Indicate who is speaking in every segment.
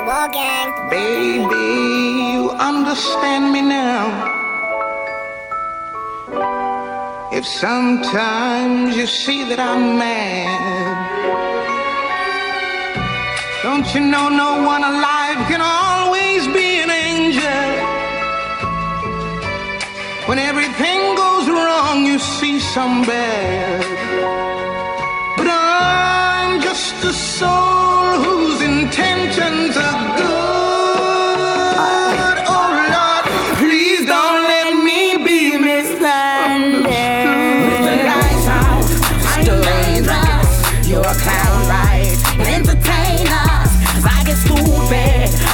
Speaker 1: The Wall Gang.
Speaker 2: Baby, you understand me now. If sometimes you see that I'm mad, don't you know no one alive can always be an angel? When everything goes wrong, you see some bad. But I'm just a soul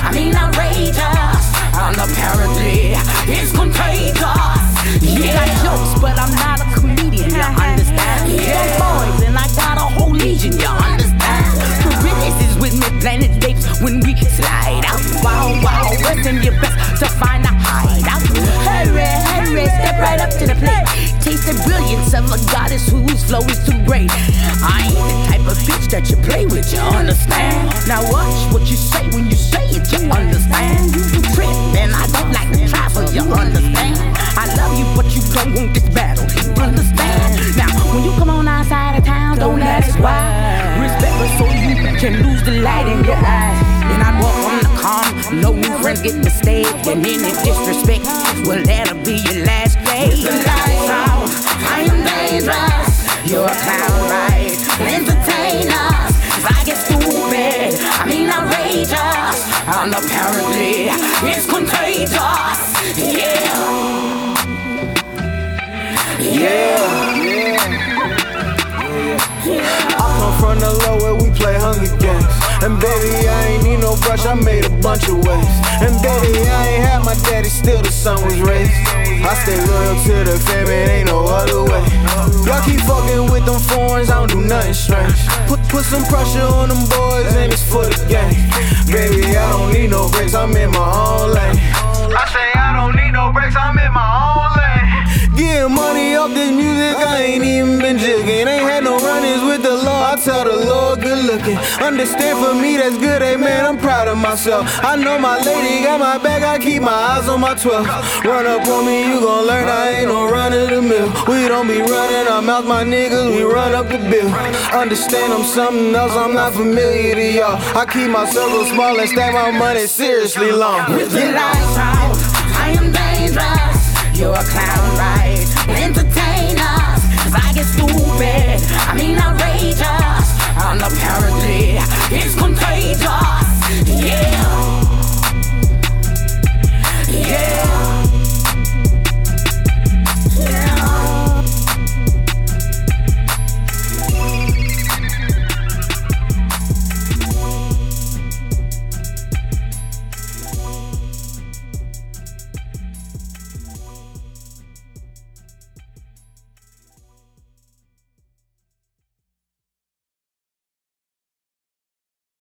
Speaker 3: I mean outrageous. And apparently, it's contagious. Yeah, I jokes, but I'm not a comedian. You uh-huh. understand? Yeah, boys, and I got a whole legion. You understand? Gorillas is with me, planet tapes when we slide out. Wow, wow, listen your best to find a hideout. Hurry, hurry, step right up to the plate. Taste the brilliance of a goddess whose flow is too great. I ain't the type of that you play with, you understand? Now watch what you say when you say it, you understand? You can trip, and I don't like to travel, you understand? I love you, but you don't want this battle, you understand? Now, when you come on outside of town, don't ask why. Respect us so you can lose the light in your eyes. And I walk on the calm, no new friends get mistaken. Any disrespect, well, that'll be your last day. And apparently, it's contagious. Yeah. Yeah.
Speaker 4: I come from the low where we play Hunger Games. And baby, I I made a bunch of ways. And baby, I ain't had my daddy, still the sun was raised. I stay loyal to the fam, it ain't no other way. Y'all keep fucking with them foreigns, I don't do nothing strange. Put, put some pressure on them boys, and it's for the game. Baby, I don't need no breaks, I'm in my own lane. I say I don't need no breaks, I'm in my own lane. Getting money off this music, I ain't even been jigging. I tell the Lord good looking. Understand for me, that's good, man, I'm proud of myself. I know my lady got my back, I keep my eyes on my 12. Run up on me, you gon' learn I ain't no run of the mill. We don't be running our mouth, my niggas, we run up the bill. Understand I'm something else, I'm not familiar to y'all. I keep my circle small and stack my money seriously long.
Speaker 3: With the lights out, I am dangerous.